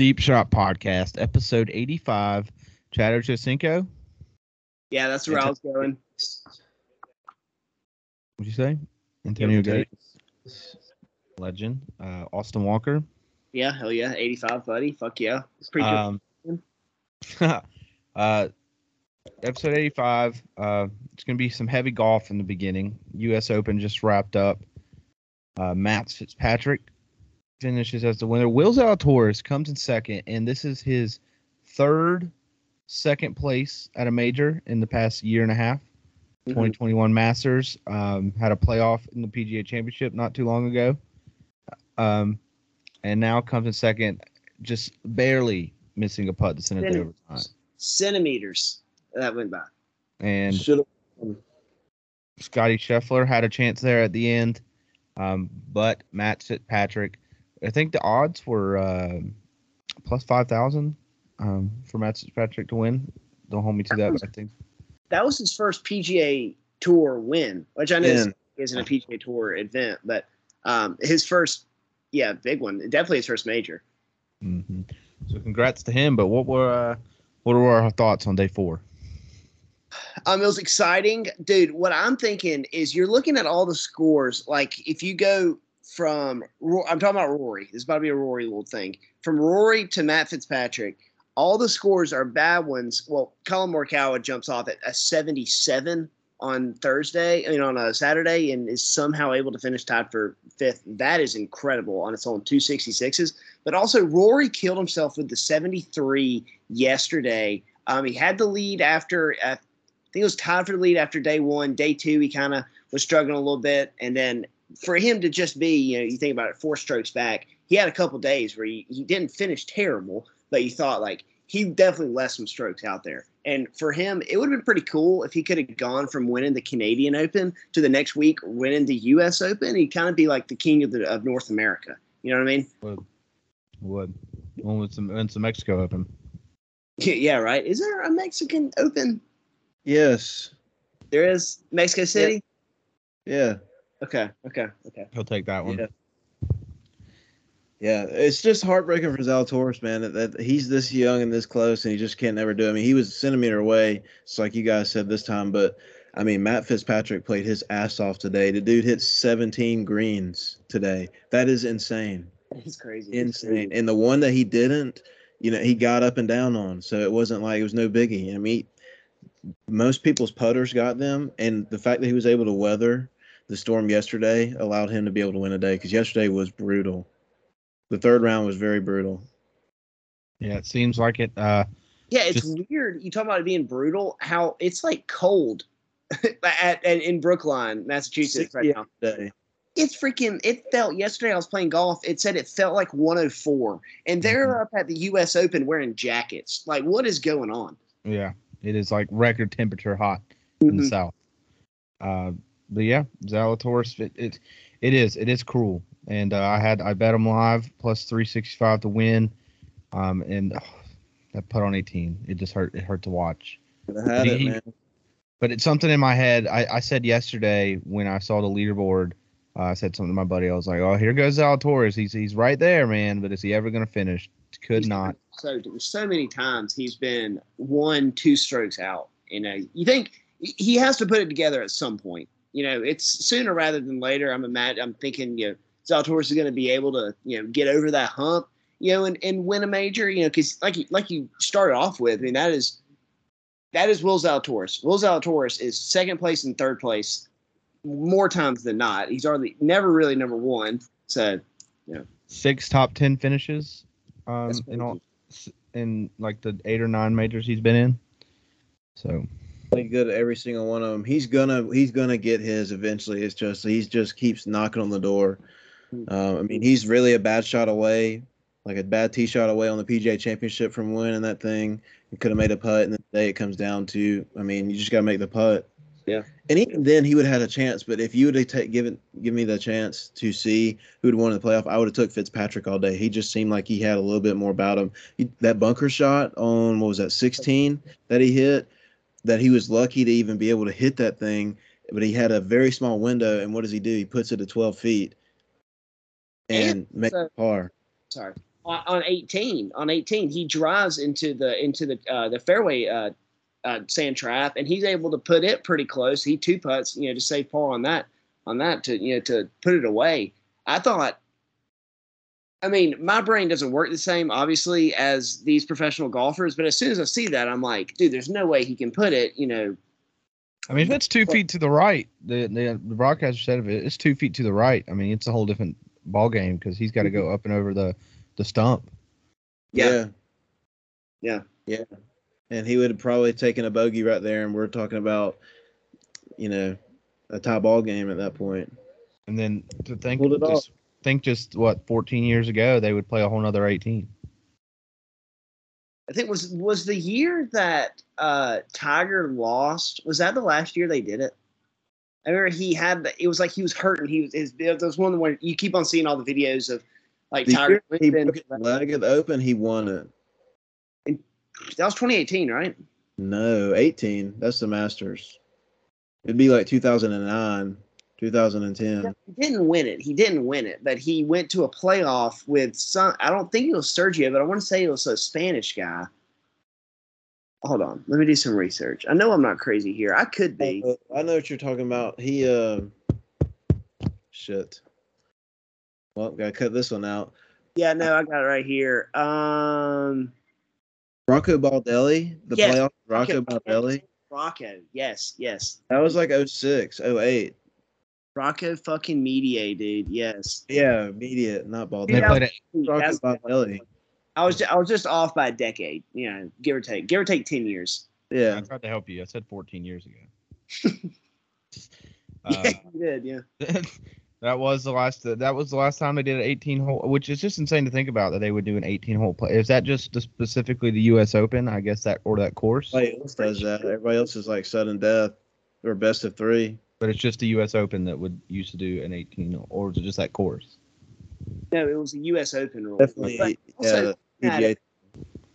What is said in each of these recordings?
Deep Shot Podcast, episode 85. Chad Ochocinco, Yeah, that's where I was going. what'd you say? Antonio Antonio. Gates, legend. Uh, Austin Walker. Yeah, hell yeah, 85, buddy. Fuck yeah. It's pretty good. Um, uh, episode 85. Uh, it's going to be some heavy golf in the beginning. U.S. Open just wrapped up. Uh, Matt Fitzpatrick finishes as the winner. Will Zalatoris comes in second, and this is his third second place at a major in the past year and a half. Mhm. 2021 Masters um, had a playoff in the PGA Championship not too long ago, um, and now comes in second, just barely missing a putt to send it Centimeters. overtime. Centimeters that went by. And Scotty Scheffler had a chance there at the end, um, but Matt Fitzpatrick, I think the odds were uh, plus five thousand um, for Matt Fitzpatrick to win. Don't hold me to that, but I think That was his first PGA Tour win, which I know Win. isn't a PGA Tour event, but um, his first, yeah, big one. Definitely his first major. mhm. so. Congrats to him. But what were uh, what were our thoughts on day four? Um, it was exciting, dude. What I'm thinking is you're looking at all the scores. Like if you go from, Ro- I'm talking about Rory. This is about to be a Rory little thing. From Rory to Matt Fitzpatrick, all the scores are bad ones. Well, Collin Morikawa jumps off at a 77 on Thursday, I mean on a Saturday, and is somehow able to finish tied for fifth. That is incredible on its own 266s. But also Rory killed himself with the 73 yesterday. Um, he had the lead after. Uh, I think it was tied for the lead after day one. Day two, he kind of was struggling a little bit, and then for him to just be, you know, you think about it, four strokes back. He had a couple days where he, he didn't finish terrible, but you thought like he definitely left some strokes out there. And for him, it would have been pretty cool if he could have gone from winning the Canadian Open to the next week winning the U.S. Open. He'd kind of be like the king of the of North America. You know what I mean? Would one with some and some Mexico Open? Yeah, right. Is there a Mexican Open? Yes. There is Mexico City. Yeah. Okay, okay, okay. He'll take that one. Yeah. Yeah. It's just heartbreaking for Zalatoris, man, that, that he's this young and this close and he just can't never do it. I mean, he was a centimeter away, it's like you guys said this time, but I mean, Matt Fitzpatrick played his ass off today. The dude hit 17 greens today. That is insane. It's crazy. Insane. And the one that he didn't, you know, he got up and down on. So it wasn't like it was no biggie. I mean, most people's putters got them. And the fact that he was able to weather the storm yesterday allowed him to be able to win a day because yesterday was brutal. The third round was very brutal. Yeah, it seems like it. Uh, Yeah, it's Just- weird. You talk about it being brutal. How it's like cold at, at in Brookline, Massachusetts, right 68 now. today. It's freaking. It felt yesterday. I was playing golf. It said it felt like 104, and they're Mhm. up at the U.S. Open wearing jackets. Like, what is going on? yeah, it is like record temperature hot in the Mhm. south. Uh, but yeah, Zalatoris, it, it it is it is cruel, and uh, I had I bet him live plus three sixty five to win, um, and oh, that put on eighteen, it just hurt it hurt to watch. I had it, man. But it's something in my head. I, I said yesterday when I saw the leaderboard, uh, I said something to my buddy. I was like, "Oh, here goes Zalatoris. He's he's right there, man. But is he ever gonna finish? Could He's not." So so many times he's been one, two strokes out. You know, you think he has to put it together at some point. You know, it's sooner rather than later. I'm mad. I'm thinking, you know, Zalatoris is going to be able to, you know, get over that hump, you know, and, and win a major. You know, because like you, like you started off with, I mean, that is that is Will Zalatoris. Will Zalatoris is second place and third place more times than not. He's already never really number one. So Six top ten finishes, um, in all in like the eight or nine majors he's been in. So Played good at every single one of them. He's gonna he's gonna get his eventually. It's just he's just keeps knocking on the door. Um, I mean, he's really a bad shot away, like a bad tee shot away on the PGA Championship from winning that thing. He could have made a putt, and the day it comes down to, I mean, you just gotta make the putt. Yeah. And even then, he would have had a chance. But if you would have given give me the chance to see who would won in the playoff, I would have took Fitzpatrick all day. He just seemed like he had a little bit more about him. He, that bunker shot on what was that 16 that he hit, that he was lucky to even be able to hit that thing. But he had a very small window, and what does he do? He puts it at 12 feet and And makes so- a par. sorry. on, on 18 on 18 he drives into the into the uh, the fairway uh, uh, sand trap and he's able to put it pretty close he two putts you know to save par on that on that to you know to put it away i thought i mean my brain doesn't work the same obviously as these professional golfers but as soon as i see that i'm like dude there's no way he can put it you know I mean, if it's two feet to the right, the the, the broadcaster said if it, it's two feet to the right. I mean, it's a whole different ball game because he's got to go mm-hmm. up and over the the stump. Yeah. yeah. Yeah. Yeah. And he would have probably taken a bogey right there, and we're talking about, you know, a tie ball game at that point. And then to think, Pulled it off. just think, just what 14 years ago, they would play a whole nother 18. I think was was the year that uh, Tiger lost. Was that the last year they did it? I remember he had. The, it was like he was hurt, and he was. His, it was one where you keep on seeing all the videos of like The Tiger. year he Winston. broke his leg at the Open, he won it. That was 2018, right? No, 18. That's the Masters. It'd be like 2009, 2010. He didn't win it. He didn't win it, but he went to a playoff with some. I don't think it was Sergio, but I want to say it was a Spanish guy. Hold on, let me do some research. I know I'm not crazy here. I could be. I know what you're talking about. He, uh, shit. Well, gotta cut this one out. Yeah, no, I got it right here. Um, Rocco Baldelli, the Yes, playoff Rocco Rocco Baldelli. Rocco. Yes, yes. That was like 06, 08. Rocco fucking Mediate, dude. Yes. Yeah, Mediate, not They Baldelli. Yeah. played it. Rocco Baldelli. I was ju- I was just off by a decade, you know, give or take, give or take ten years. Yeah. I tried to help you. I said 14 years ago. uh, yeah, you did, yeah. that was the last. That was the last time they did an 18 hole, which is just insane to think about that they would do an 18 hole play. Is that just the- specifically the U.S. Open? I guess that or that course, Everybody else does that. Everybody else is like sudden death or best of three. But it's just the U.S. Open that would used to do an 18, or is it just that course? No, it was a U.S. Open rule. Definitely, also, yeah, PGA.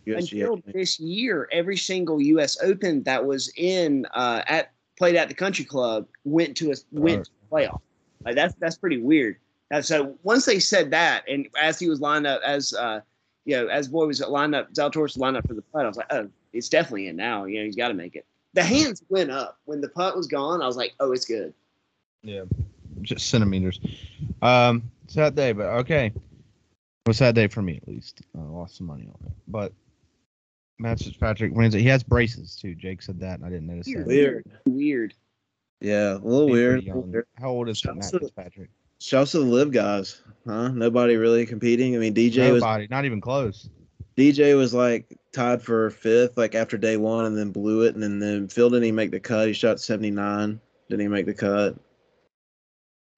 until this year, every single U.S. Open that was in uh, at played at the Country Club went to a went to a playoff. Like that's that's pretty weird. And so once they said that, and as he was lined up, as uh, you know, as boy was lined up, Zalatoris lined up for the putt, I was like, oh, it's definitely in now. You know, he's got to make it. The hands went up when the putt was gone. I was like, oh, it's good. Yeah, just centimeters. Um, sad day, but okay. It was a sad day for me at least. I lost some money on it, but Matt Fitzpatrick wins it. He has braces too. Jake said that, and I didn't notice that. Weird. Weird. Yeah, a little He's weird. How old is Shouts Matt Fitzpatrick? Shouts to the live guys, huh? Nobody really competing. I mean, DJ was not even close. DJ was like tied for fifth, like after day one, and then blew it, and then, then Phil didn't even make the cut. He shot seventy nine, didn't even make the cut.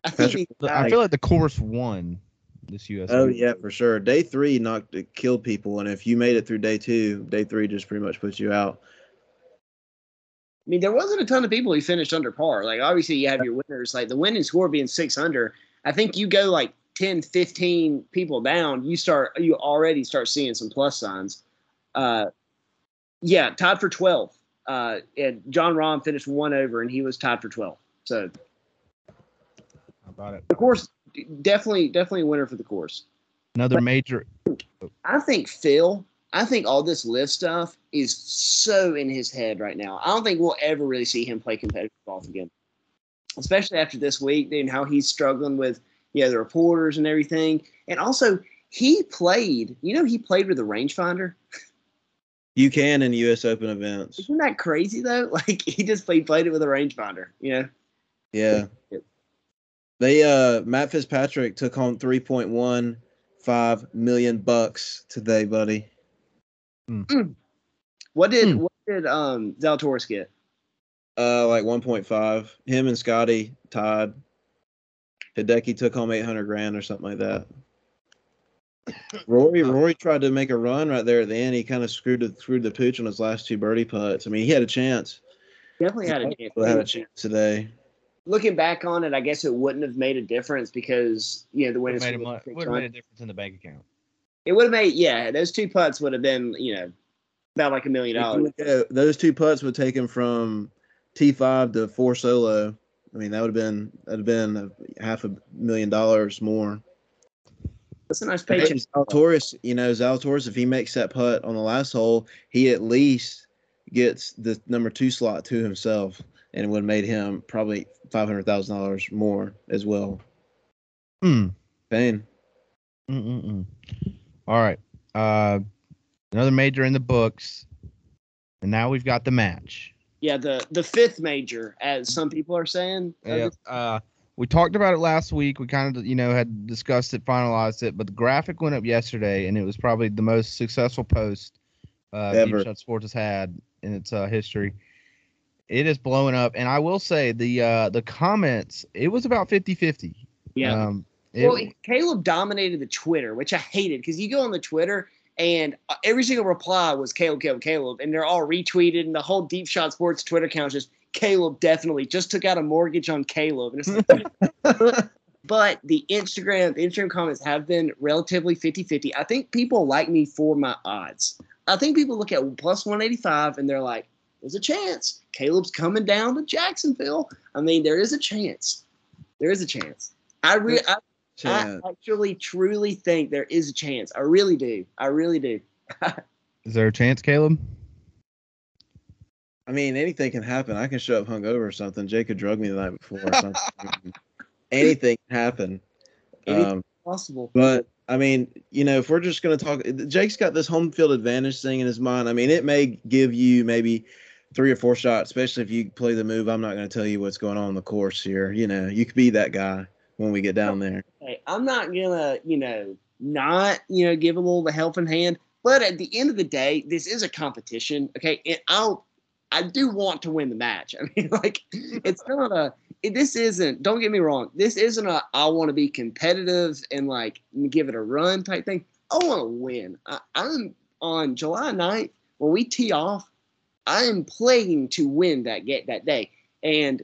I think Patrick- these I feel like the course won this U.S. Oh yeah, for sure. Day three knocked it killed people, and if you made it through day two, day three just pretty much puts you out. I mean, there wasn't a ton of people who finished under par. Like, obviously, you have your winners. Like, the winning score being six under, I think you go like 10, 15 people down, you start, you already start seeing some plus signs. Uh, yeah, tied for 12. Uh, and Jon Rahm finished one over, and he was tied for 12. So, How about it? the course, definitely, definitely a winner for the course. Another major. I think Phil, I think all this live stuff is so in his head right now. I don't think we'll ever really see him play competitive golf again, especially after this week and how he's struggling with you know the reporters and everything. And also, he played. You know, he played with a rangefinder. You can in U.S. Open events. Isn't that crazy though? Like he just played played it with a rangefinder. You know. Yeah. Yep. They uh Matt Fitzpatrick took home three point one five million bucks today, buddy. What did Hmm. what did um Zalatoris get? Uh like one point five. Him and Scotty tied. Hideki took home eight hundred grand or something like that. Rory uh, Rory tried to make a run right there at the end. He kind of screwed the screwed the pooch on his last two birdie putts. I mean, he had a chance. Definitely had a chance. Had a chance today. Looking back on it, I guess it wouldn't have made a difference because you know the Would winners have made, a would've made a difference in the bank account. It would have made yeah, those two putts would have been you know about like a million dollars. Those two putts would take him from T five to four solo. I mean, that would have been that'd have been half a million dollars more. That's a nice Hey, paycheck. Zalatoris, you know, Zalatoris, if he makes that putt on the last hole, he at least gets the number two slot to himself, and it would have made him probably five hundred thousand dollars more as well. Hmm. Payne. Mm-mm-mm. All right. Uh, another major in the books, and now we've got the match. Yeah, the the fifth major, as some people are saying. Yeah. Uh, we talked about it last week. We kind of, you know, had discussed it, finalized it, but the graphic went up yesterday, and it was probably the most successful post uh, Ever. Deep Shot Sports has had in its uh, history. It is blowing up, and I will say the uh, the comments. It was about 50-50. Yeah. Um, it- well, Caleb dominated the Twitter, which I hated because you go on the Twitter and uh, every single reply was Caleb, Caleb, Caleb, and they're all retweeted, and the whole Deep Shot Sports Twitter account is just Caleb definitely just took out a mortgage on Caleb. And it's like, but the Instagram, the Instagram comments have been relatively 50-50. I think people like me for my odds. I think people look at plus 185 and they're like, there's a chance. Caleb's coming down to Jacksonville. I mean, there is a chance. There is a chance. I re- I Chad. I actually truly think there is a chance. I really do. I really do. is there a chance, Caleb? I mean, anything can happen. I can show up hungover or something. Jake could drug me the night before or something. anything can happen. Anything Um, possible. But I mean, you know, if we're just going to talk, Jake's got this home field advantage thing in his mind. I mean, it may give you maybe three or four shots, especially if you play the move. I'm not going to tell you what's going on in the course here. You know, you could be that guy when we get down there. Hey, I'm not gonna, you know, not, you know, give a little the helping hand. But at the end of the day, this is a competition. Okay. And I'll I do want to win the match. I mean, like, it's not a it, this isn't, don't get me wrong, this isn't a I want to be competitive and like give it a run type thing. I want to win. I, I'm on July 9th, when we tee off, I am playing to win that get that day. And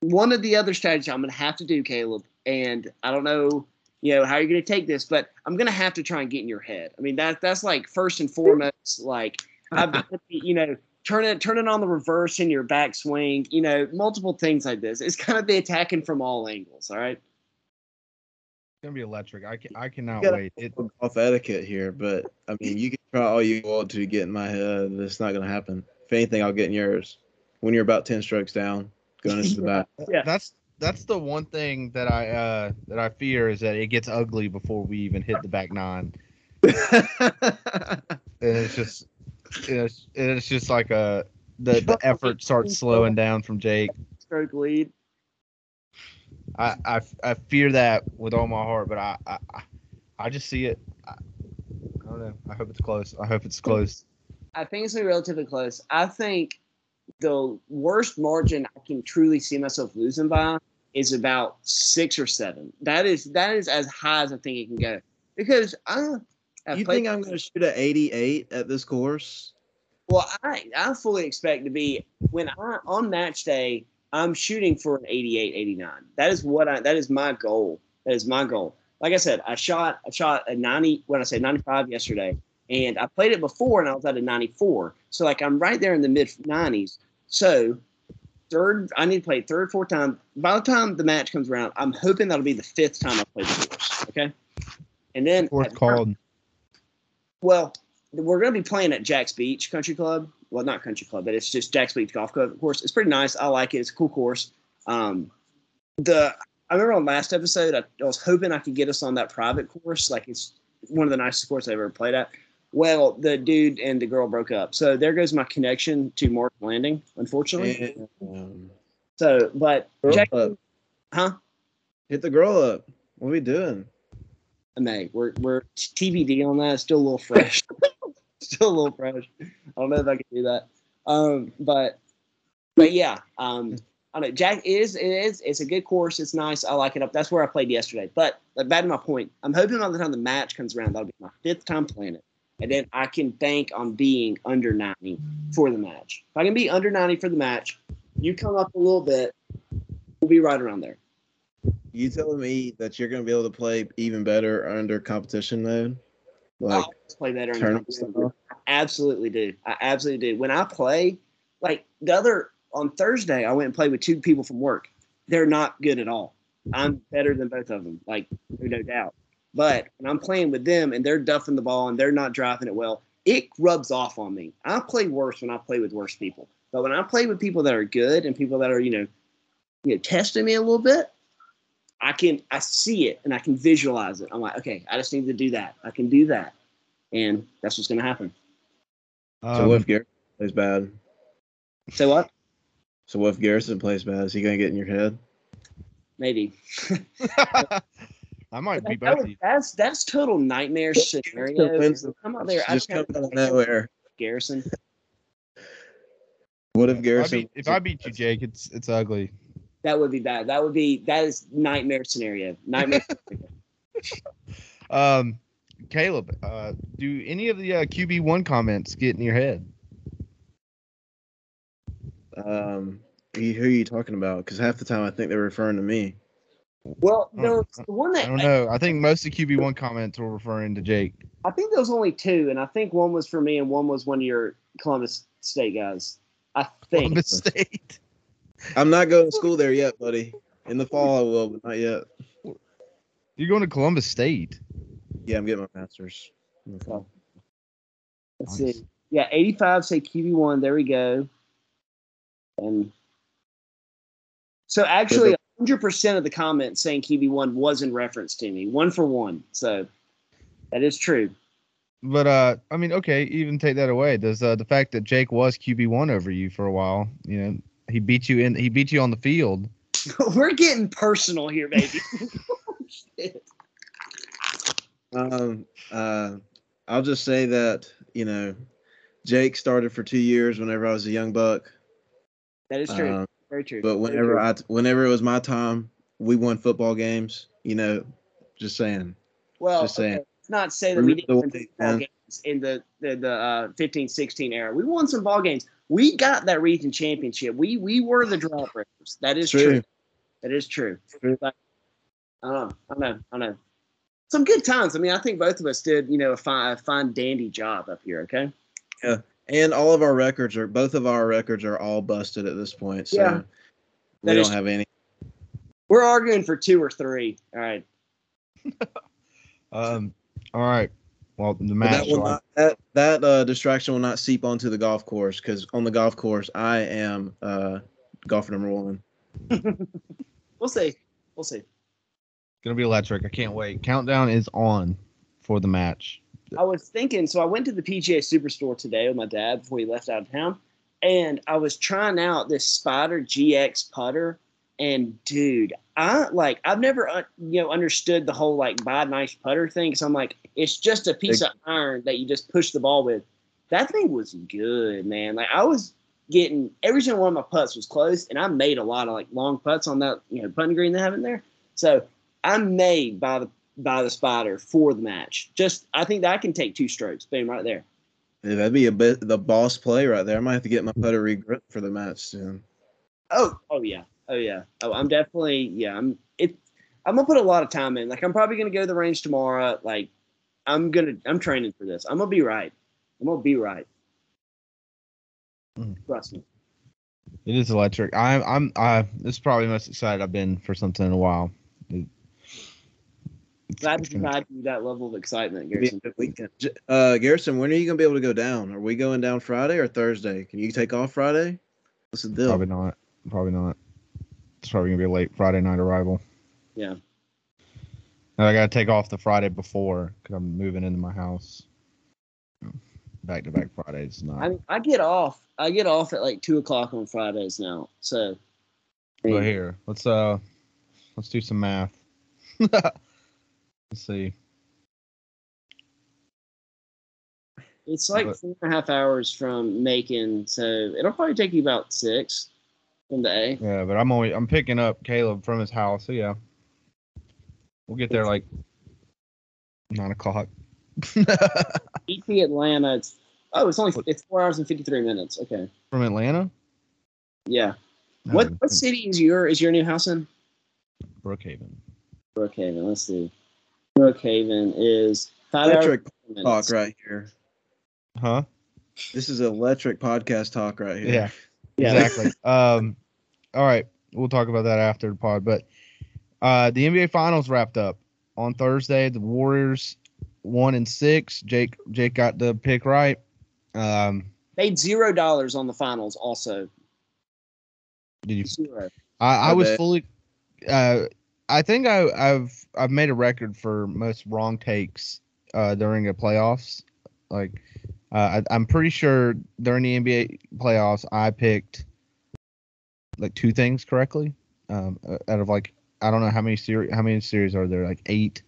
one of the other strategies I'm going to have to do, Caleb, and I don't know, you know, how you're going to take this, but I'm going to have to try and get in your head. I mean, that that's like first and foremost, like I've got to be, you know, turn it turn it on the reverse in your backswing, you know, multiple things like this. It's going to be attacking from all angles. All right. It's gonna be electric. I can, I cannot wait. It, Off etiquette here, but I mean, you can try all you want to get in my head. It's not going to happen. If anything, I'll get in yours when you're about 10 strokes down going into the back. Yeah. that's that's the one thing that I uh that I fear is that it gets ugly before we even hit the back nine. And it's just it's it's just like a the the effort starts slowing down from Jake. Stroke lead. I I, I fear that with all my heart, but I I, I- just see it. I, I don't know. I hope it's close. I hope it's close. I think it's gonna be relatively close. I think the worst margin I can truly see myself losing by is about six or seven. That is that is as high as I think it can go. Because I I've you played- think I'm going to shoot at 88 at this course? well, I I fully expect to be when I on match day, I'm shooting for an 88, 89. That is what I that is my goal. That is my goal. Like I said, I shot I shot a 90 when I say 95 yesterday, and I played it before and I was at a 94. So like I'm right there in the mid 90s. So third, I need to play third, fourth time. By the time the match comes around, I'm hoping that'll be the fifth time I play the course. Okay, and then Fourth called. Well, we're going to be playing at Jax Beach Country Club. Well, not Country Club, but it's just Jax Beach Golf Club. Of course, it's pretty nice. I like it. It's a cool course. Um, the I remember on last episode, I, I was hoping I could get us on that private course. Like it's one of the nicest courses I've ever played at. Well, the dude and the girl broke up, so there goes my connection to Marsh Landing. Unfortunately, Um, so but Jack, huh? Hit the girl up. What are we doing? May we're we're TBD on that. It's still a little fresh. still a little fresh. I don't know if I can do that. Um, but but yeah, um, I don't know. Jack is it is it's a good course. It's nice. I like it up. That's where I played yesterday. But like, back to my point, I'm hoping by the time the match comes around, that'll be my fifth time playing it, and then I can bank on being under 90 for the match. If I can be under 90 for the match, you come up a little bit, we'll be right around there. You telling me that you're going to be able to play even better under competition mode? Like always play better in competition. style? I absolutely do. I absolutely do. When I play, like the other on Thursday, I went and played with two people from work. They're not good at all. I'm better than both of them, like no doubt. But when I'm playing with them and they're duffing the ball and they're not driving it well, it rubs off on me. I play worse when I play with worse people. But when I play with people that are good and people that are, you know, you know, testing me a little bit, I can I see it and I can visualize it. I'm like, okay, I just need to do that. I can do that. And that's what's gonna happen. So Um, what if Garrison plays bad? So what? So what if Garrison plays bad? Is he gonna get in your head? Maybe. I might be That- that both was- of you. that's that's total nightmare scenario. wins Come out there. I just just come out of nowhere. Garrison. What if If I, Garrison? beat, if I beat you, Jake, it's it's ugly. That would be bad. That would be that is nightmare scenario. Nightmare. Um, Caleb, uh, do any of the uh, QB one comments get in your head? Um, who who are you talking about? Because half the time I think they're referring to me. well, no, the one that I don't know. I think most of QB one comments were referring to Jake. I think there was only two, and I think one was for me and one was one of your Columbus State guys. I think. Columbus State. I'm not going to school there yet, buddy. In the fall I will, but not yet. You're going to Columbus State. Yeah, I'm getting my master's. in the fall. Let's Nice. see. Yeah, 85 say QB1. There we go. And so actually, 100% of the comments saying QB1 was in reference to me, one for one. So that is true. But uh, I mean, okay, even take that away. Does uh, the fact that Jake was QB one over you for a while, you know, he beat you in, he beat you on the field. We're getting personal here, baby. Shit. Um, uh, I'll just say that you know, Jake started for two years whenever I was a young buck. that is true. Um, Very true. but whenever true. I, whenever it was my time, we won football games. You know, just saying. well, just saying. okay, let's not say that we didn't the win one thing, ball man? games in the the, the uh, 15 16 era. We won some ball games. We got that region championship. We we were the drought breakers. That is True. true. That is true. True. But, I know. I know. I know. Some good times. I mean, I think both of us did, you know, a fine, a fine dandy job up here. Okay. Yeah, and all of our records are both of our records are all busted at this point. So Yeah. we That don't is- have any. We're arguing for two or three. All right. Um, all right. Well, the match. that will not that that uh, distraction will not seep onto the golf course because on the golf course I am uh, golfer number one. We'll see. We'll see. gonna be electric. I can't wait. Countdown is on for the match. I was thinking, so I went to the PGA Superstore today with my dad before he left out of town, and I was trying out this Spider GX putter, and dude, I like I've never uh, you know understood the whole like buy nice putter thing. So I'm like, it's just a piece of iron that you just push the ball with. That thing was good, man. Like I was getting every single one of my putts was close, and I made a lot of like long putts on that you know putting green they have in there. So I'm made by the by the spider for the match. Just I think that I can take two strokes. Boom, right there. Yeah, that'd be a bit the boss play right there. I might have to get my putter regripped for the match soon. Oh, oh yeah, oh yeah. Oh, I'm definitely yeah. I'm it. I'm gonna put a lot of time in. Like I'm probably gonna go to the range tomorrow. Like I'm gonna I'm training for this. I'm gonna be right. I'm gonna be right. Mm. Trust me. It is electric. I'm. I'm. I. This is probably the most excited I've been for something in a while. It- it's- Glad to gonna- provide you that level of excitement, It'd be a Garrison. good weekend. Uh, Garrison, when are you gonna be able to go down? Are we going down Friday or Thursday? Can you take off Friday? What's the deal? Probably not. Probably not. It's probably gonna be a late Friday night arrival. Yeah. And I gotta take off the Friday before because I'm moving into my house. Back to back Fridays. Not. I I get off. I get off at like two o'clock on Fridays now. So. But mean, here, let's uh, let's do some math. let's see. It's like But- four and a half hours from Macon, so it'll probably take you about six from the A. Yeah, but I'm only I'm picking up Caleb from his house. So yeah, we'll get there like nine o'clock. ET Atlanta, it's oh, it's only it's four hours and fifty three minutes. Okay, from Atlanta. yeah. What No, what city is your is your new house in? Brookhaven. Brookhaven. Let's see. Brookhaven is five Electric hours. and talk right here. Huh? This is electric podcast talk right here. Yeah. Yeah. Exactly. um, all right, we'll talk about that after the pod. But uh, the NBA Finals wrapped up on Thursday. The Warriors one and six. Jake Jake got the pick right. Um, Paid zero dollars on the finals. Also did you? zero. I, I I was bet. fully. Uh, I think I, I've I've made a record for most wrong takes uh, during a playoffs. Like, uh, I, I'm pretty sure during the NBA playoffs, I picked like two things correctly. Um, out of like I don't know how many series how many series are there like eight,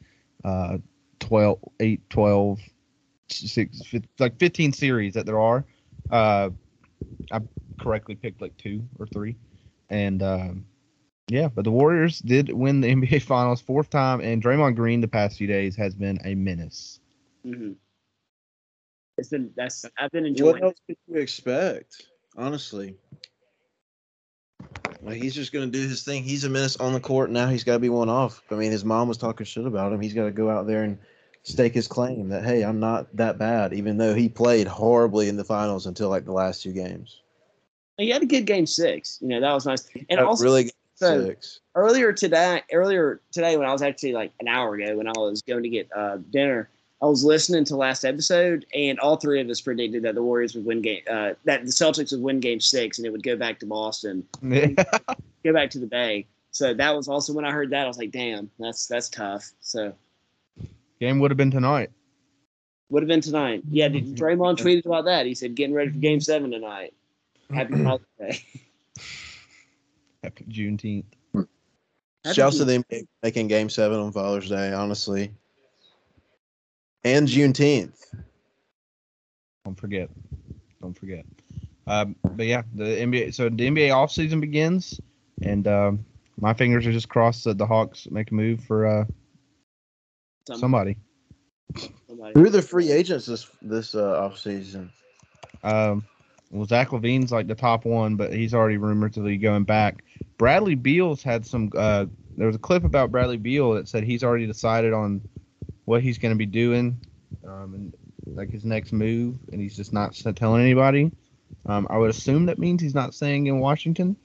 uh, 12, 8, 12, six, fif- like 15 series that there are. Uh, I correctly picked like two or three, and um, yeah, but the Warriors did win the NBA Finals fourth time, and Draymond Green the past few days has been a menace. hmm It's been that's I've been enjoying. What enjoying. else could you expect? Honestly, like he's just gonna do his thing. He's a menace on the court. Now he's got to be one off. I mean, his mom was talking shit about him. He's got to go out there and stake his claim that hey, I'm not that bad, even though he played horribly in the finals until like the last two games. He had a good game six. You know that was nice. And also really good so- six. earlier today, earlier today when I was actually like an hour ago when I was going to get uh, dinner, I was listening to last episode, and all three of us predicted that the Warriors would win game, uh, that the Celtics would win Game Six, and it would go back to Boston, go back to the Bay. So that was also when I heard that I was like, damn, that's that's tough. So Game would have been tonight. would have been tonight. Yeah, did- Draymond tweeted about that. He said, getting ready for Game Seven tonight. Happy Father's Day. Happy Juneteenth. Happy Shouts to them making Game Seven on Father's Day, honestly, and Juneteenth. Don't forget. Don't forget. Um, but yeah, the NBA. So the NBA offseason begins, and um, my fingers are just crossed that the Hawks make a move for uh, somebody. somebody. Who are the free agents this this uh, off season? Um, well, Zach LaVine's like the top one, but he's already rumored to be going back. Bradley Beal's had some. Uh, there was a clip about Bradley Beal that said he's already decided on what he's going to be doing, um, and like his next move, and he's just not telling anybody. Um, I would assume that means he's not staying in Washington.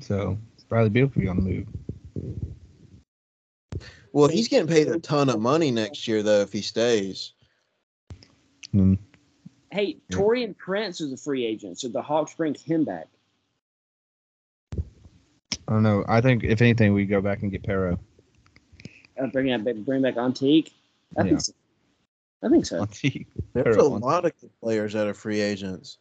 So Bradley Beal could be on the move. Well, he's getting paid a ton of money next year though if he stays. Mm, Hey, Yeah. Taurean Prince is a free agent, so the Hawks bring him back. I don't know. I think if anything, we go back and get Pero. Uh, bring back bring back Antique. I Yeah. think so. I think so. There's a lot of players that are free agents.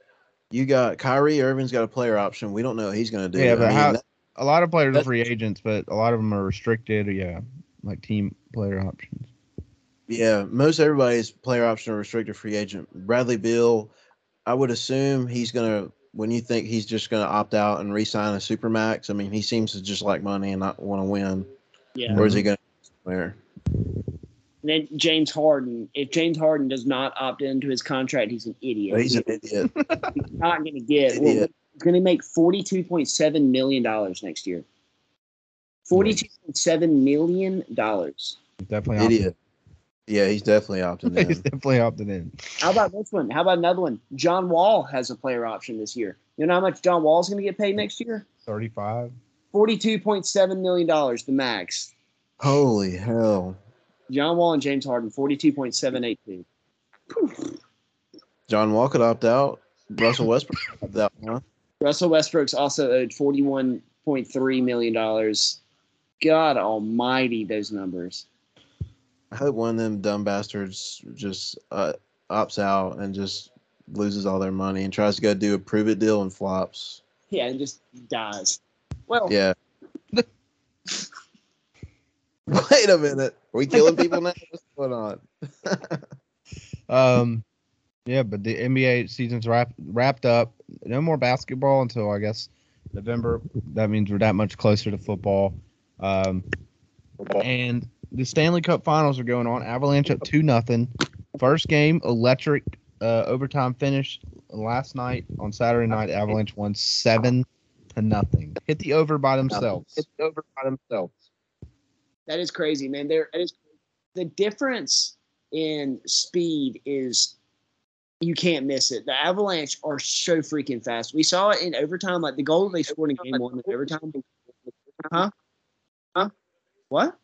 You got Kyrie Irving's got a player option. We don't know what he's going to do. Yeah, I but mean, how- that- A lot of players are free agents, but a lot of them are restricted. Yeah, like team player options. yeah, most everybody's player option or restricted free agent. Bradley Bill, I would assume he's going to. When you think he's just going to opt out and re-sign a supermax, I mean, he seems to just like money and not want to win. Yeah. Or is he going to somewhere? And then James Harden. If James Harden does not opt into his contract, he's an idiot. He's an idiot. He's not going to get. Well, he's going to make forty-two point seven million dollars next year. Forty-two point seven million dollars. He's definitely opted- idiot. Yeah, he's definitely opting in. He's in. definitely opted in. How about this one? How about another one? John Wall has a player option this year. You know how much John Wall's going to get paid next year? Thirty-five. Forty-two point seven million dollars, the max. Holy hell! John Wall and James Harden, forty-two point seven eight two. John Wall could opt out. Russell Westbrook opt out. Huh? Russell Westbrook's also owed forty-one point three million dollars. God Almighty, those numbers. I hope one of them dumb bastards just uh, opts out and just loses all their money and tries to go do a prove it deal and flops. Yeah, and just dies. Well, Yeah. Wait a minute. Are we killing people now? What's going on? Um, yeah, but the NBA season's wrap, wrapped up. No more basketball until I guess November. That means we're that much closer to football. Um, and the Stanley Cup Finals are going on. Avalanche up two nothing. First game, electric uh, overtime finish last night on Saturday night. Avalanche won seven to nothing. Hit the over by themselves. Hit the over by themselves. That is crazy, man. There, the difference in speed is you can't miss it. The Avalanche are so freaking fast. We saw it in overtime, like the goal they scored in game one in overtime. Huh? Huh? What?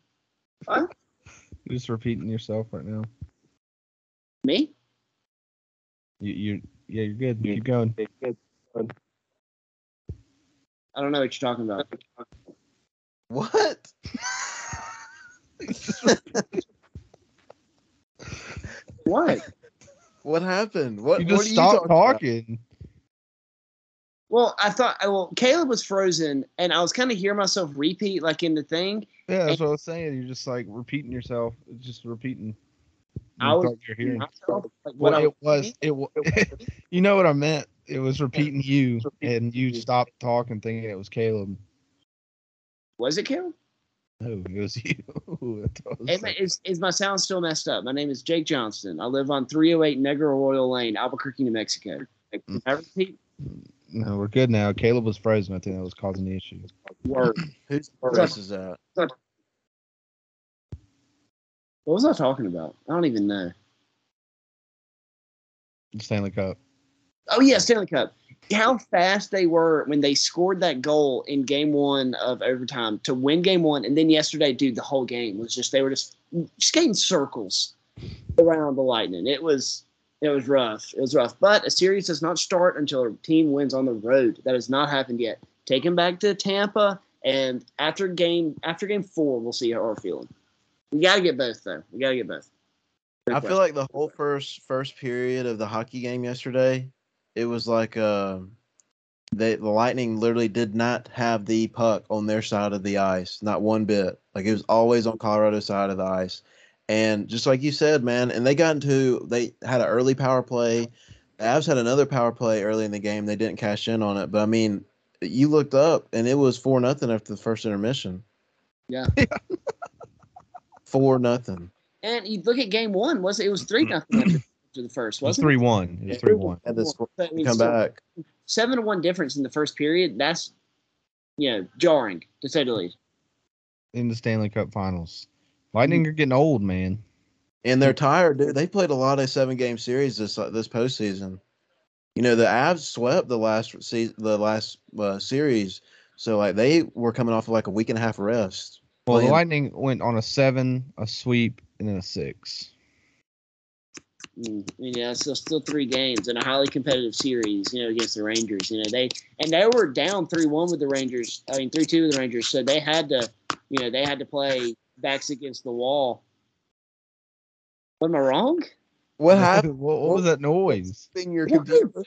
You're just repeating yourself right now. Me? You, you yeah, you're good. Keep going. I don't know what you're talking about. What? What? What happened? What? you what just are you talking about? talking. Well, I thought well, Caleb was frozen, and I was kind of hearing myself repeat like in the thing. Yeah, that's what I was saying. You're just like repeating yourself. Just repeating. I was you're hearing. myself, like, what Well, I it was. It was. you know what I meant. It was repeating you, and you stopped talking, thinking it was Caleb. was it Caleb? No, it was you. That's what I was Hey, saying. Is, is my sound still messed up? My name is Jake Johnston. I live on 308 Negro Royal Lane, Albuquerque, New Mexico. I repeat, no, we're good now. Caleb was frozen. I think that was causing the issue. word. Whose Sorry. is that? What was I talking about? I don't even know. Stanley Cup. Oh yeah, Stanley Cup. How fast they were when they scored that goal in game one of overtime to win game one, and then yesterday, dude, the whole game was just they were just skating circles around the Lightning. It was it was rough. It was rough. But a series does not start until a team wins on the road. That has not happened yet. Take them back to Tampa, and after game after game four, we'll see how we're feeling. We got to get both though. We got to get both. I feel like the whole first first period of the hockey game yesterday, it was like uh, they the Lightning literally did not have the puck on their side of the ice, not one bit. Like it was always on Colorado's side of the ice, and just like you said, man, and they got into they had an early power play. The Avs had another power play early in the game. They didn't cash in on it, but I mean, you looked up and it was four nothing after the first intermission. Yeah. Four nothing. And you look at game one, was it, it was three nothing after, after the first, It was wasn't three one. It was three one. Had to score, I mean, come so back. Seven to one difference in the first period. That's you know jarring to say the least. in the Stanley Cup Finals. Lightning are getting old, man. And they're tired, dude. They played a lot of seven game series this uh, this postseason. You know, the Avs swept the last season, the last uh, series, so like they were coming off of like a week and a half rest. Well, the Lightning went on a seven, a sweep, and then a six. Mm, I mean, yeah, so still three games in a highly competitive series, you know, against the Rangers. You know, they and they were down three one with the Rangers. I mean, three two with the Rangers, so they had to, you know, they had to play backs against the wall. What am I wrong? What happened? what, what was that noise? in your computer?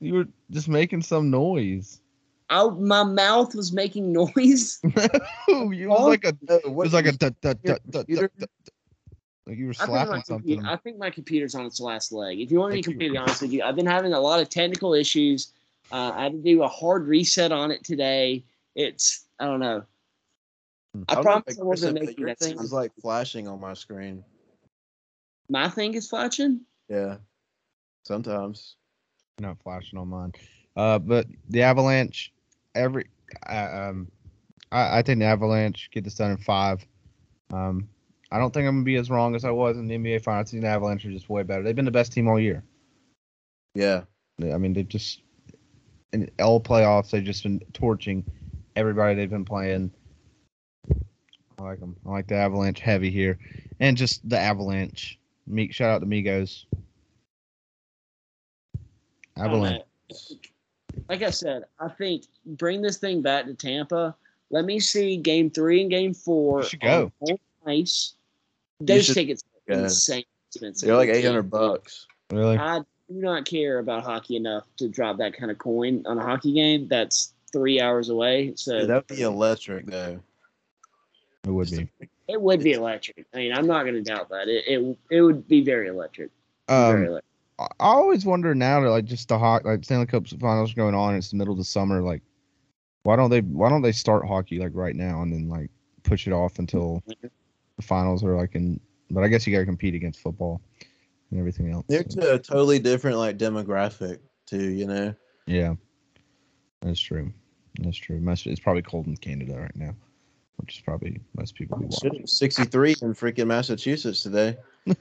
You were just making some noise. I, my mouth was making noise. No, it was like a, it what was like a, like you were I think, my computer. I think my computer's on its last leg. If you want to be completely honest with you, I've been having a lot of technical issues. Uh, I had to do a hard reset on it today. It's I don't know. I don't promise if I wasn't making your that thing sound. is like flashing on my screen. My thing is flashing. Yeah, sometimes. not flashing on mine. Uh, but the Avalanche, every, uh, um, I, I think the Avalanche get this done in five. Um, I don't think I'm gonna be as wrong as I was in the NBA Finals. The Avalanche are just way better. They've been the best team all year. Yeah, I mean, they've just in all playoffs they've just been torching everybody they've been playing. I like them. I like the Avalanche heavy here, and just the Avalanche. Meek, shout out to Migos. Avalanche. Like I said, I think bring this thing back to Tampa. Let me see game three and game four. You should go. on home ice. Those should tickets are go. insane expensive. they're like eight hundred bucks. Really? I do not care about hockey enough to drop that kind of coin on a hockey game. That's three hours away. So Dude, that would be electric though. It would be. it would be electric. I mean, I'm not going to doubt that. It, it it would be very electric. very Um, electric. I I always wonder now that like just the hot like Stanley Cup finals going on. It's the middle of the summer. Like, why don't they why don't they start hockey like right now and then like push it off until the finals are like in? But I guess you got to compete against football and everything else. They're so, to a totally different like demographic too. You know. yeah, that's true. That's true. Most, it's probably cold in Canada right now, which is probably most people be. Sixty three in freaking Massachusetts today.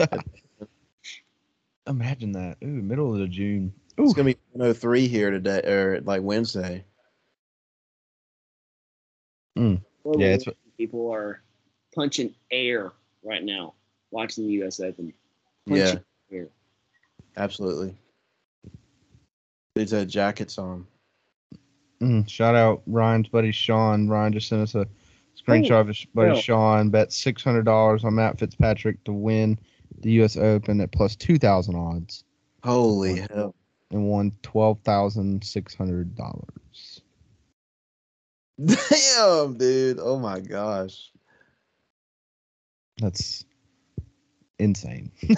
Imagine that. Ooh, middle of the June. Ooh, It's gonna be 103 here today or like Wednesday. Mm. Well, yeah, it's people are punching air right now watching the U.S. Open. Yeah, air. absolutely. Dude's had jackets on. Mm, shout out Ryan's buddy Sean. Ryan just sent us a screenshot of his buddy yeah. Sean. Bet six hundred dollars on Matt Fitzpatrick to win the U.S. Open at plus two thousand odds, Holy hell! and won twelve thousand six hundred dollars. Damn, dude! Oh my gosh. That's insane.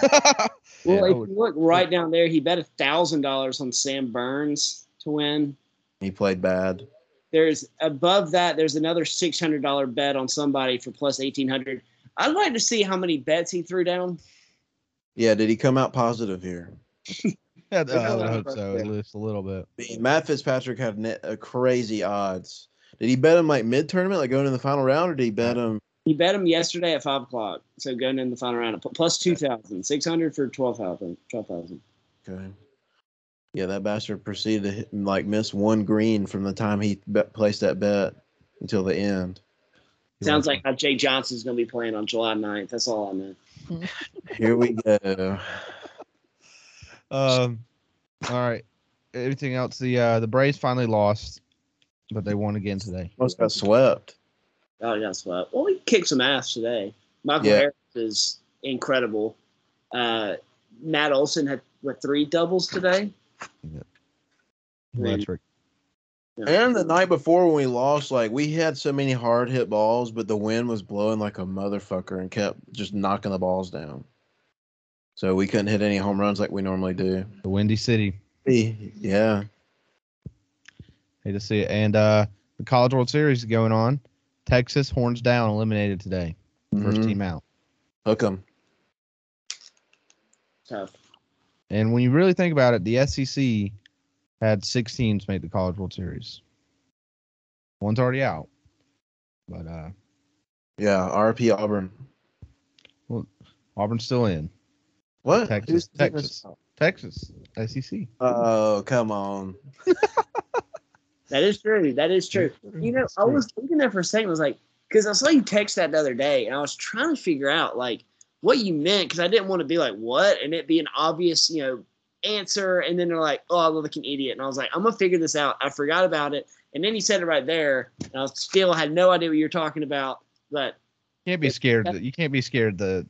Well, Yeah, if would- you look right down there, he bet a thousand dollars on Sam Burns to win. He played bad. There's above that. There's another six hundred dollar bet on somebody for plus eighteen hundred. I'd like to see how many bets he threw down. Yeah, did he come out positive here? yeah, I would hope so, at least a little bit. I mean, Matt Fitzpatrick had net, uh, crazy odds. Did he bet him like mid tournament, like going in the final round, or did he bet him? He bet him yesterday at five o'clock. So going in the final round, pl- plus two thousand, six hundred for twelve thousand. Twelve thousand. Okay. Yeah, that bastard proceeded to hit, like miss one green from the time he bet, placed that bet until the end. Sounds like how Jay Johnson's going to be playing on July 9th. That's all I know. Here we go. Um, all right. Everything else, the uh, the Braves finally lost, but they won again today. Almost got swept. Oh, yeah, swept. Well, he kicked some ass today. Michael Yeah. Harris is incredible. Uh, Matt Olson had what three doubles today? Yeah. Electric. And the night before when we lost, like we had so many hard hit balls, but the wind was blowing like a motherfucker and kept just knocking the balls down. So we couldn't hit any home runs like we normally do. The Windy City. Yeah. Hate to see it. And uh, the College World Series is going on. Texas horns down, eliminated today. 1st Mhm. team out. Hook 'em. Tough. And when you really think about it, the SEC had six teams make the College World Series. One's already out. But uh, Yeah. RP Auburn. Well, Auburn's still in. What? Texas, Who's- Texas. Texas, SEC. Oh, come on. That is true. That is true. You know, I was thinking that for a second. I was like, because I saw you text that the other day, and I was trying to figure out like what you meant because I didn't want to be like what and it be an obvious, you know, answer, and then they're like, oh, I look like an idiot, and I was like, I'm gonna figure this out. I forgot about it, and then he said it right there, and I still had no idea what you were talking about, but can't be scared. that- You can't be scared to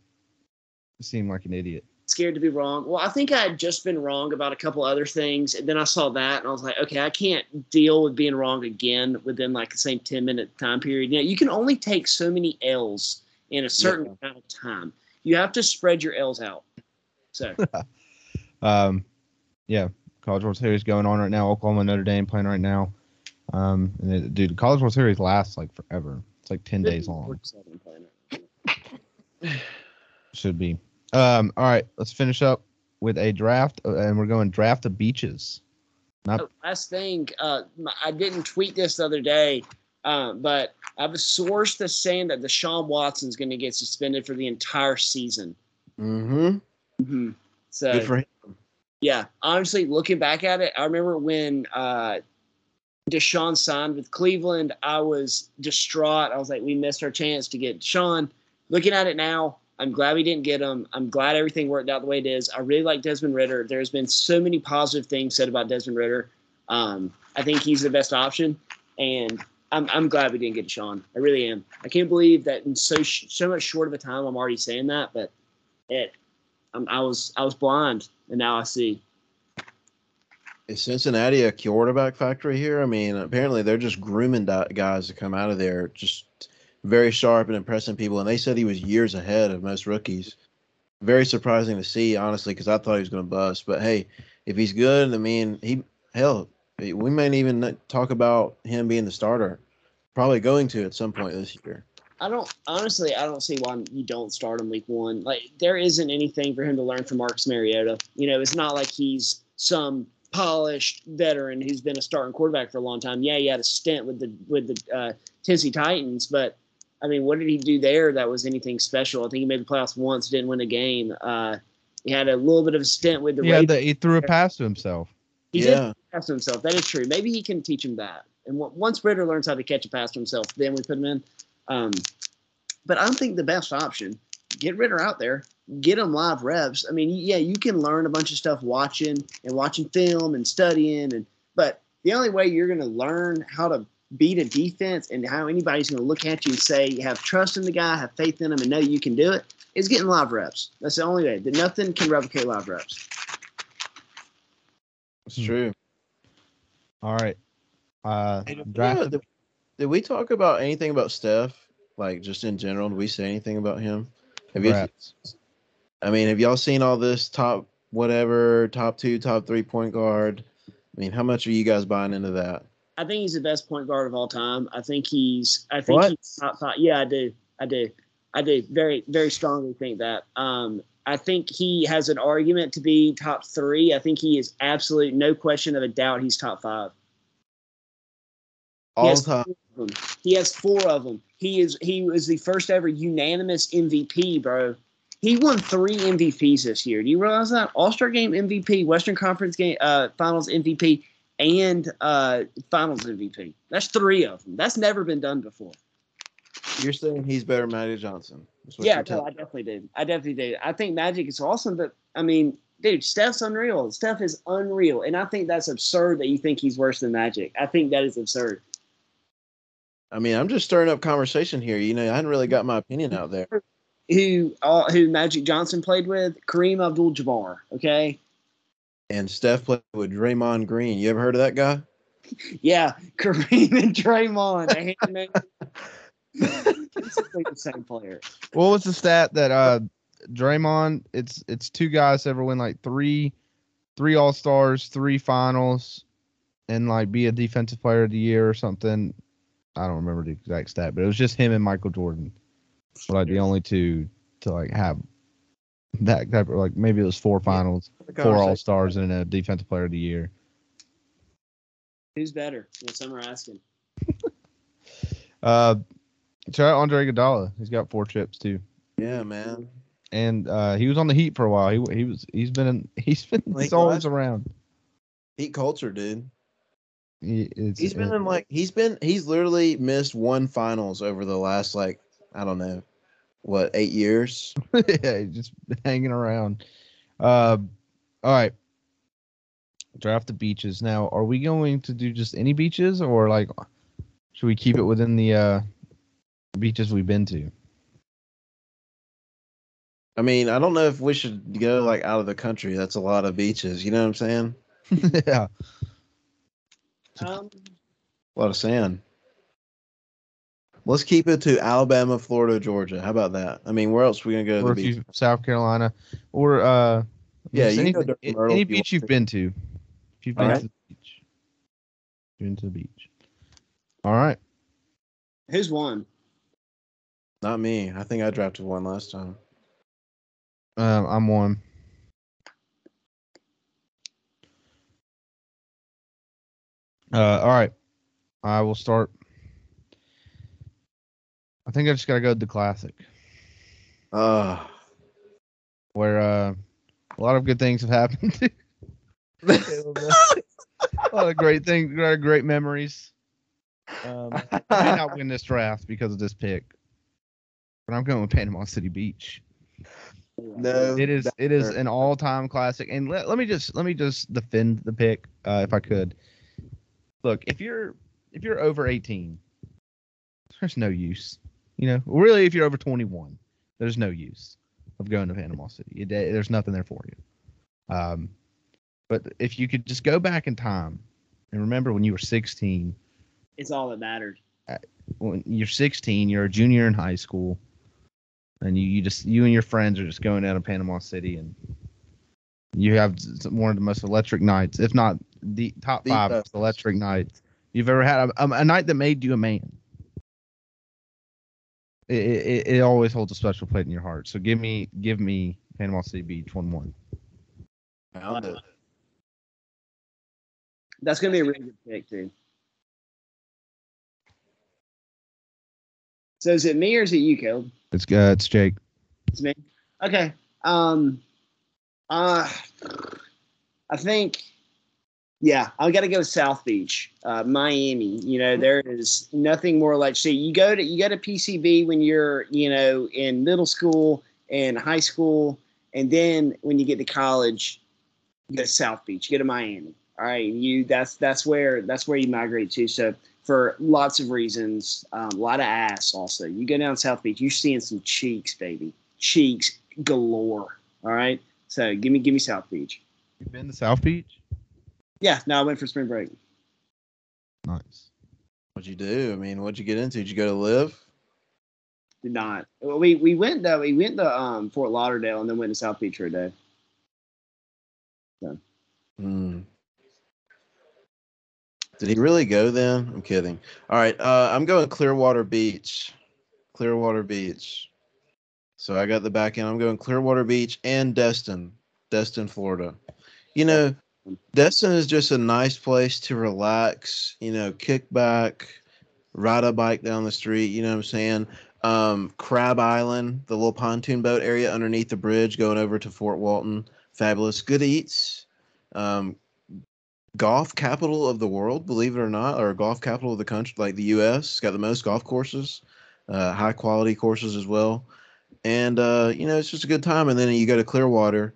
seem like an idiot. Scared to be wrong. Well, I think I had just been wrong about a couple other things, and then I saw that, and I was like, okay, I can't deal with being wrong again within like the same ten minute time period. You know, you can only take so many L's in a certain amount of time. You have to spread your L's out. So Um, yeah, College World Series going on right now. Oklahoma Notre Dame playing right now. Um, and it, dude, College World Series lasts like forever. It's like ten days long. 47 playing it. Should be. Um, all right, let's finish up with a draft, uh, and we're going draft of beaches. Oh, last thing, uh, I didn't tweet this the other day, um, but I have a source that's saying that Deshaun Watson is going to get suspended for the entire season. Mm-hmm. Mm-hmm. So Good for him. Yeah, honestly, looking back at it, I remember when uh, Deshaun signed with Cleveland. I was distraught. I was like, we missed our chance to get Deshaun. Looking at it now, I'm glad we didn't get him. I'm glad everything worked out the way it is. I really like Desmond Ridder. There's been so many positive things said about Desmond Ridder. Um, I think he's the best option, and I'm, I'm glad we didn't get Sean. I really am. I can't believe that in so sh- so much short of a time, I'm already saying that, but it. I'm, I was I was blind, and now I see. Is Cincinnati a quarterback factory here? I mean, apparently they're just grooming guys to come out of there, just very sharp and impressing people. And they said he was years ahead of most rookies. Very surprising to see, honestly, because I thought he was going to bust. But hey, if he's good, I mean, he hell, we may even talk about him being the starter. Probably going to at some point this year. I don't honestly. I don't see why you don't start him week one. Like there isn't anything for him to learn from Marcus Mariota. You know, it's not like he's some polished veteran who's been a starting quarterback for a long time. Yeah, he had a stint with the with the uh, Tennessee Titans, but I mean, what did he do there that was anything special? I think he made the playoffs once, didn't win a game. Uh, he had a little bit of a stint with the Yeah, Ravens. the, he threw a pass to himself. He yeah. did pass to himself. That is true. Maybe he can teach him that. And w- once Ridder learns how to catch a pass to himself, then we put him in. Um, but I don't think the best option get Ridder out there, get him live reps. I mean, yeah, you can learn a bunch of stuff watching and watching film and studying, and but the only way you're going to learn how to beat a defense and how anybody's going to look at you and say you have trust in the guy, have faith in him, and know you can do it is getting live reps. That's the only way. That nothing can replicate live reps. It's true. All right. Uh, Hey, did, we, did- did we talk about anything about Steph? Like just in general, did we say anything about him? Have you? I mean, have y'all seen all this top whatever, top two, top three point guard? I mean, how much are you guys buying into that? I think he's the best point guard of all time. I think he's. I think What? he's top five. Yeah, I do. I do. I do. Very, very strongly think that. Um, I think he has an argument to be top three. I think he is absolute, no question of a doubt. He's top five. All Yes. time. of them. He has four of them. He is. He was the first ever unanimous MVP, bro. He won three MVPs this year. Do you realize that? All Star Game MVP, Western Conference Game uh, Finals MVP, and uh, Finals MVP. That's three of them. That's never been done before. You're saying he's better than Magic Johnson? What Yeah, no, I definitely do. I definitely do. I think Magic is awesome, but I mean, dude, Steph's unreal. Steph is unreal, and I think that's absurd that you think he's worse than Magic. I think that is absurd. I mean, I'm just stirring up conversation here. You know, I hadn't really got my opinion out there. Who, uh, who Magic Johnson played with? Kareem Abdul-Jabbar. Okay, And Steph played with Draymond Green. You ever heard of that guy? yeah, Kareem and Draymond. They had named- basically the same player. what was the stat that uh Draymond? It's it's two guys ever win like three, three All Stars, three Finals, and like be a Defensive Player of the Year or something. I don't remember the exact stat, but it was just him and Michael Jordan, were, like the only two to like have that type of like maybe it was four Finals, four All Stars, and a Defensive Player of the Year. Who's better? That's what we're asking. Uh, shout out Andre Iguodala. He's got four chips too. Yeah, man. and uh, he was on the Heat for a while. He he was he's been in, he's been Like he's always what? around. Heat culture, dude. He, he's been in like he's been he's literally missed one finals over the last like I don't know what eight years. yeah, just hanging around. Uh, all right. Draft the beaches. Now, are we going to do just any beaches, or like, should we keep it within the uh, beaches we've been to? I mean, I don't know if we should go like out of the country. That's a lot of beaches. You know what I'm saying? yeah. Um, A lot of sand. Let's keep it to Alabama, Florida, Georgia. How about that? I mean, where else are we gonna go to Or the if beach? you South Carolina, or uh, Yeah, you any, can go to any you beach you've to. been to. If you've been All to the beach, been to the beach. All right. who's won? Not me. I think I drafted one last time. Um, I'm one. Uh, all right. I will start. I think I just gotta go to the classic, Ah, where uh, a lot of good things have happened. a lot of great things, a lot of great memories. Um, I may not win this draft because of this pick, but I'm going with Panama City Beach. no, it is it is an all time classic. And let, let me just let me just defend the pick, uh, if I could. Look, if you're if you're over 18, there's no use. You know, really, if you're over 21, there's no use of going to Panama City. It, eh, there's nothing there for you. Um, but if you could just go back in time and remember when you were 16, It's all that mattered. Uh, when you're 16, you're a junior in high school, and you, you just you and your friends are just going down to Panama City, and you have s- one of the most electric nights, if not the top The five best. most electric nights you've ever had. A, a night that made you a man. It, it, it always holds a special place in your heart. So give me give me Panama City Beach one one. Found it. That's gonna be a really good pick, too. So is it me or is it you, Caleb? It's uh, it's Jake. It's me. Okay. Um. Uh. I think. Yeah, I got to go South Beach, uh, Miami. You know, there is nothing more like. See, you go to you go to PCB when you're you know in middle school and high school, and then when you get to college, you go to South Beach, you go to Miami. All right, you that's that's where that's where you migrate to. So for lots of reasons, um, a lot of ass. Also, you go down South Beach, you're seeing some cheeks, baby, cheeks galore. All right, so give me give me South Beach. You've been to South Beach? Yeah, no, I went for spring break. Nice. What'd you do? I mean, what'd you get into? Did you go to live? Did not. Well, We we went though. We went to um, Fort Lauderdale and then went to South Beach for a day. Hmm. Did he really go then? I'm kidding. All right, uh, I'm going Clearwater Beach. Clearwater Beach. So I got the back end. I'm going Clearwater Beach and Destin, Destin, Florida. You know, Destin is just a nice place to relax. You know, kick back, ride a bike down the street. You know what I'm saying? Um, Crab Island, the little pontoon boat area underneath the bridge going over to Fort Walton. Fabulous. Good eats. Um, golf capital of the world, believe it or not, or golf capital of the country, like the U.S. It's got the most golf courses, uh, high quality courses as well, and uh, you know it's just a good time. And then you go to Clearwater.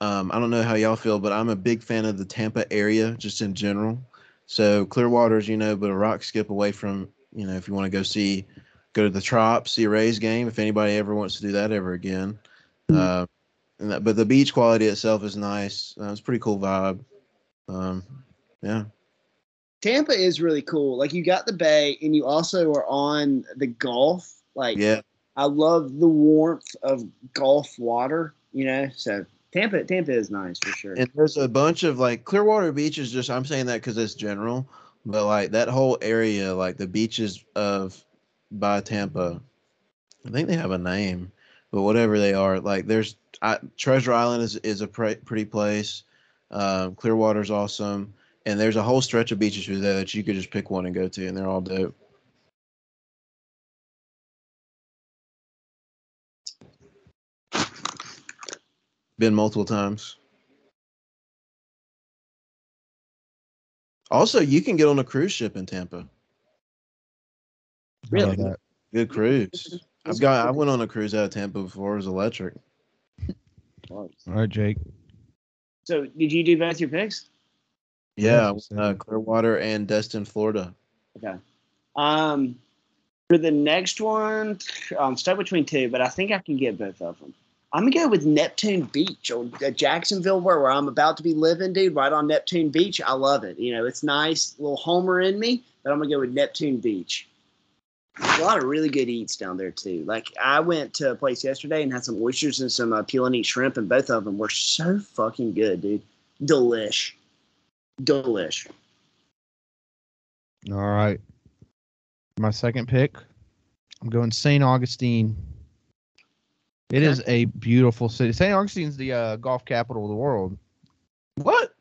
Um, I don't know how y'all feel, but I'm a big fan of the Tampa area just in general. So Clearwater's, you know, but a rock skip away from, you know, if you want to go see, go to the Trop, see a Rays game. If anybody ever wants to do that ever again, uh, and that, but the beach quality itself is nice. Uh, it's a pretty cool vibe. Um, yeah. Tampa is really cool. Like you got the bay, and you also are on the Gulf. Like Yeah. I love the warmth of Gulf water. You know, so Tampa Tampa is nice for sure. And there's a bunch of like Clearwater Beach is just I'm saying that because it's general, but like that whole area, like the beaches of by Tampa, I think they have a name, but whatever they are, like there's I, Treasure Island is is a pre- pretty place. Um, Clearwater's awesome, and there's a whole stretch of beaches through there that you could just pick one and go to, and they're all dope. Been multiple times. Also, you can get on a cruise ship in Tampa. Really? that. Good cruise. I've got. I went on a cruise out of Tampa before. It was electric. All right, Jake. So did you do both your picks? Yeah, Yes, uh, Clearwater and Destin, Florida. Okay. Um, for the next one, I'm stuck between two, but I think I can get both of them. I'm gonna go with Neptune Beach or uh, Jacksonville, where, where I'm about to be living, dude. Right on Neptune Beach, I love it. You know, it's nice, little homer in me, but I'm gonna go with Neptune Beach. There's a lot of really good eats down there too. Like I went to a place yesterday and had some oysters and some uh, peel and eat shrimp, and both of them were so fucking good, dude. Delish, delish. All right. My second pick, I'm going St. Augustine. It is a beautiful city. St. Augustine's the uh, golf capital of the world. What?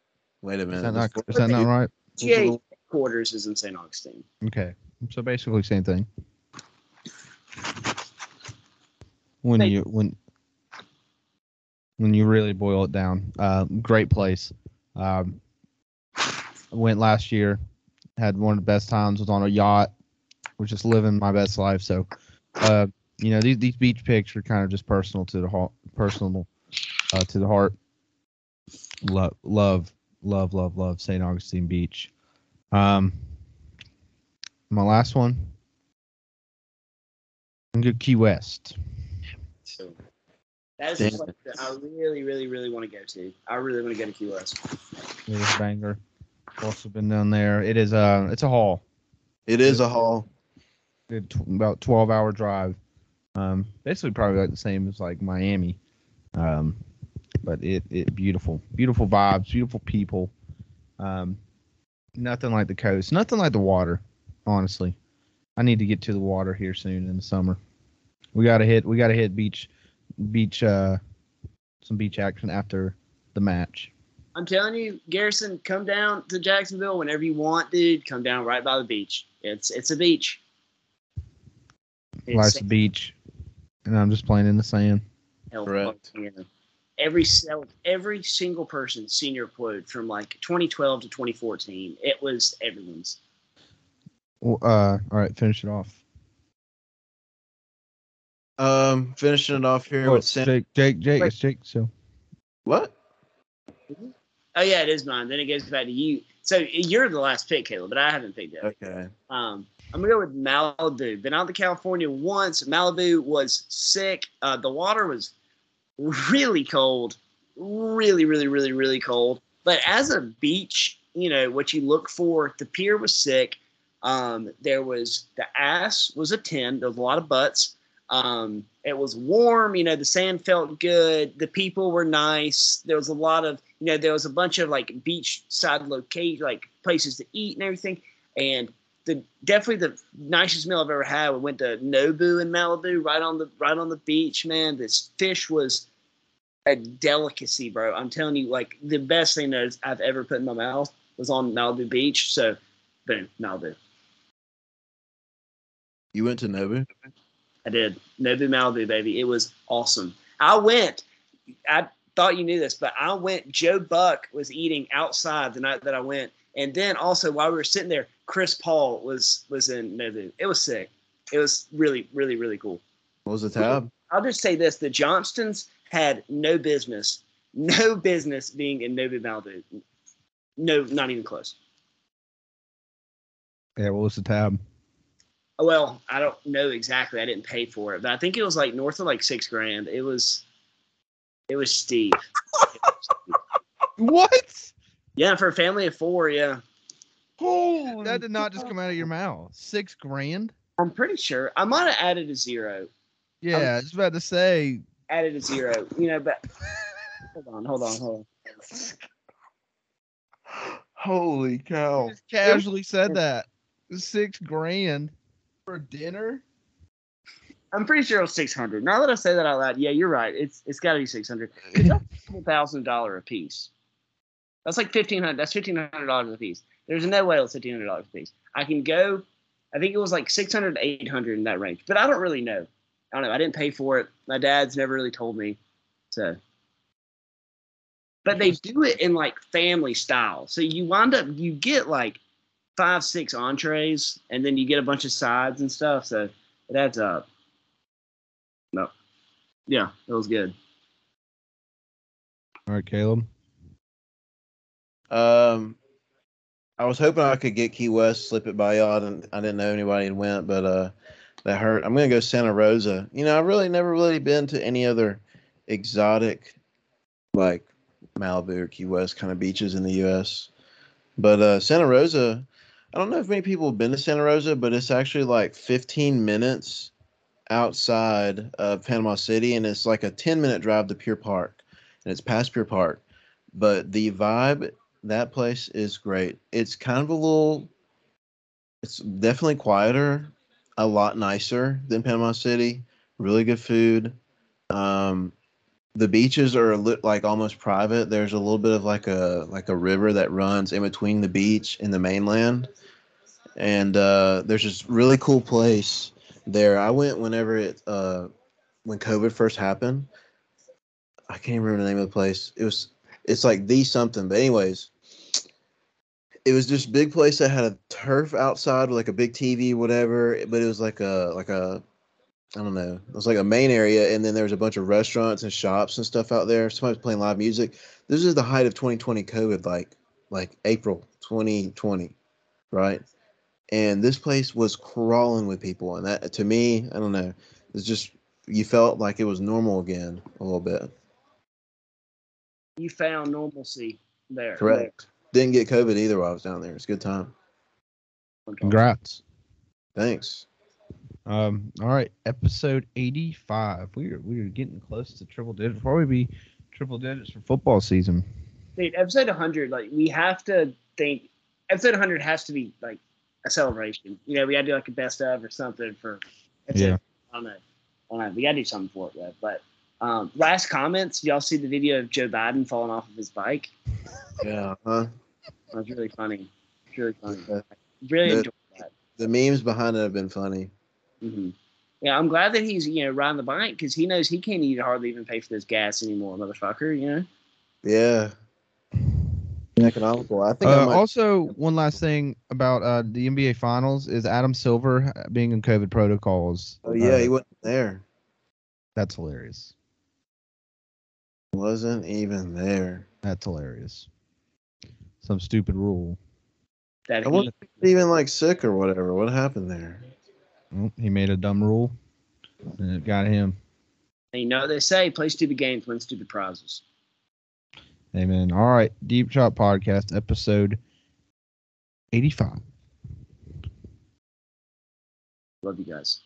Wait a minute. Is that not, is that not right? GA headquarters is in St. Augustine. Okay. So basically same thing. When Thank you when when you really boil it down. Uh, great place. Um, went last year, had one of the best times, was on a yacht, was just living my best life. So uh, you know, these these beach picks are kind of just personal to the heart personal uh, to the heart. Love love love love love St. Augustine Beach. Um my last one. I'm good Key West. So that is a place that I really, really, really want to go to. I really want to go to Key West. It is banger. Also been down there. It is a it's a haul. It is a haul. Good about 12 hour drive. Um basically probably like the same as like Miami. Um but it it beautiful. Beautiful vibes, beautiful people. Um nothing like the coast, nothing like the water, honestly. I need to get to the water here soon in the summer. We got to hit we got to hit beach beach uh some beach action after the match. I'm telling you, Garrison, come down to Jacksonville whenever you want, dude. Come down right by the beach. It's it's a beach. It's Life's a beach and I'm just playing in the sand. hell Correct. every cell, every single person's senior quote from like 2012 to 2014. It was everyone's. Well, uh, all right, finish it off. Um, finishing it off here Oh, with San- Jake, Jake, Jake, Wait. it's Jake. So what? Oh yeah, it is mine. Then it goes back to you. So you're the last pick, Caleb, but I haven't picked it. Okay. Um, I'm gonna go with Malibu. Been out to California once. Malibu was sick. Uh, the water was really cold, really, really, really, really cold. But as a beach, you know what you look for. The pier was sick. Um, there was the ass was a ten. There was a lot of butts. Um, it was warm. You know the sand felt good. The people were nice. There was a lot of you know there was a bunch of like beach side locate like places to eat and everything. And the definitely the nicest meal I've ever had. We went to Nobu in Malibu, right on the right on the beach. Man, this fish was a delicacy, bro. I'm telling you, like the best thing that I've ever put in my mouth was on Malibu Beach. So, boom, Malibu. You went to Nobu? I did Nobu Malibu, baby. It was awesome. I went. I thought you knew this, but I went. Joe Buck was eating outside the night that I went, and then also while we were sitting there, Chris Paul was was in Nobu. It was sick. It was really, really, really cool. What was the tab? I'll just say this: the Johnstons had no business, no business being in Nobu Malibu. No, not even close. yeah, what was the tab? Well, I don't know exactly. I didn't pay for it, but I think it was like north of like six grand. It was, it was steep. What? Yeah, for a family of four, yeah. Oh, that did not just come out of your mouth. Six grand? I'm pretty sure I might have added a zero. Yeah, I was about to say. Added a zero, you know. But hold on, hold on, hold on. Holy cow! Just casually said that. Six grand for dinner? I'm pretty sure it was six hundred. Now that I say that out loud, yeah, you're right. It's it's got to be six hundred. That's thousand dollar a piece. That's like fifteen hundred. That's fifteen hundred dollars a piece. There's no way it's fifteen hundred dollars a piece. I can go. I think it was like six hundred to eight hundred in that range, but I don't really know. I don't know. I didn't pay for it. My dad's never really told me, so. But they do it in like family style, so you wind up you get like five six entrees, and then you get a bunch of sides and stuff. So it adds up. No, yeah, it was good. All right, Caleb. Um, I was hoping I could get Key West, slip it by y'all. I didn't, I didn't know anybody had went, but uh, that hurt. I'm gonna go Santa Rosa. You know, I've really never really been to any other exotic, like Malibu or Key West kind of beaches in the U.S. But uh, Santa Rosa, I don't know if many people have been to Santa Rosa, but it's actually like 15 minutes outside of Panama City, and it's like a 10 minute drive to Pier Park, and it's past Pier Park. But the vibe that place is great. It's kind of a little it's definitely quieter, a lot nicer than Panama City. Really good food. Um the beaches are li- like almost private. There's a little bit of like a like a river that runs in between the beach and the mainland. And uh there's this really cool place there. I went whenever it uh when COVID first happened. I can't remember the name of the place. It was it's like the something. But anyways, it was this big place that had a turf outside with like a big TV, whatever. But it was like a like a I don't know. It was like a main area, and then there was a bunch of restaurants and shops and stuff out there. Somebody was playing live music. This is the height of 2020 COVID, like like April 2020, right? And this place was crawling with people, and that to me, I don't know. It's just you felt like it was normal again a little bit. You found normalcy there. Correct. Didn't get COVID either while I was down there. It's a good time. Congrats. Thanks. Um, all right, episode 85. We are we are getting close to triple digits. Before we be triple digits for football season. Dude, episode 100, like we have to think. Episode 100 has to be like a celebration. You know, we got to do like a best of or something for. episode- Yeah. I don't know. I don't know. We got to do something for it, though. But um, last comments. Y'all see the video of Joe Biden falling off of his bike? Yeah. Huh? That was really funny. It's really funny. Yeah. Really The- enjoyed that. The memes behind it have been funny. hmm Yeah, I'm glad that he's you know riding the bike because he knows he can't even hardly even pay for this gas anymore, motherfucker. You know. Yeah. Economical. I think I Uh, might, also, one last thing about uh, the NBA Finals is Adam Silver being in COVID protocols. Oh yeah, Uh, he wasn't there. that's hilarious. Wasn't even there. That's hilarious. Some stupid rule. That I he, wasn't even like sick or whatever. What happened there? Well, he made a dumb rule, and it got him. you know they say play stupid games, win stupid prizes. Amen. All right, Deep Shot Podcast, episode eighty-five. Love you guys.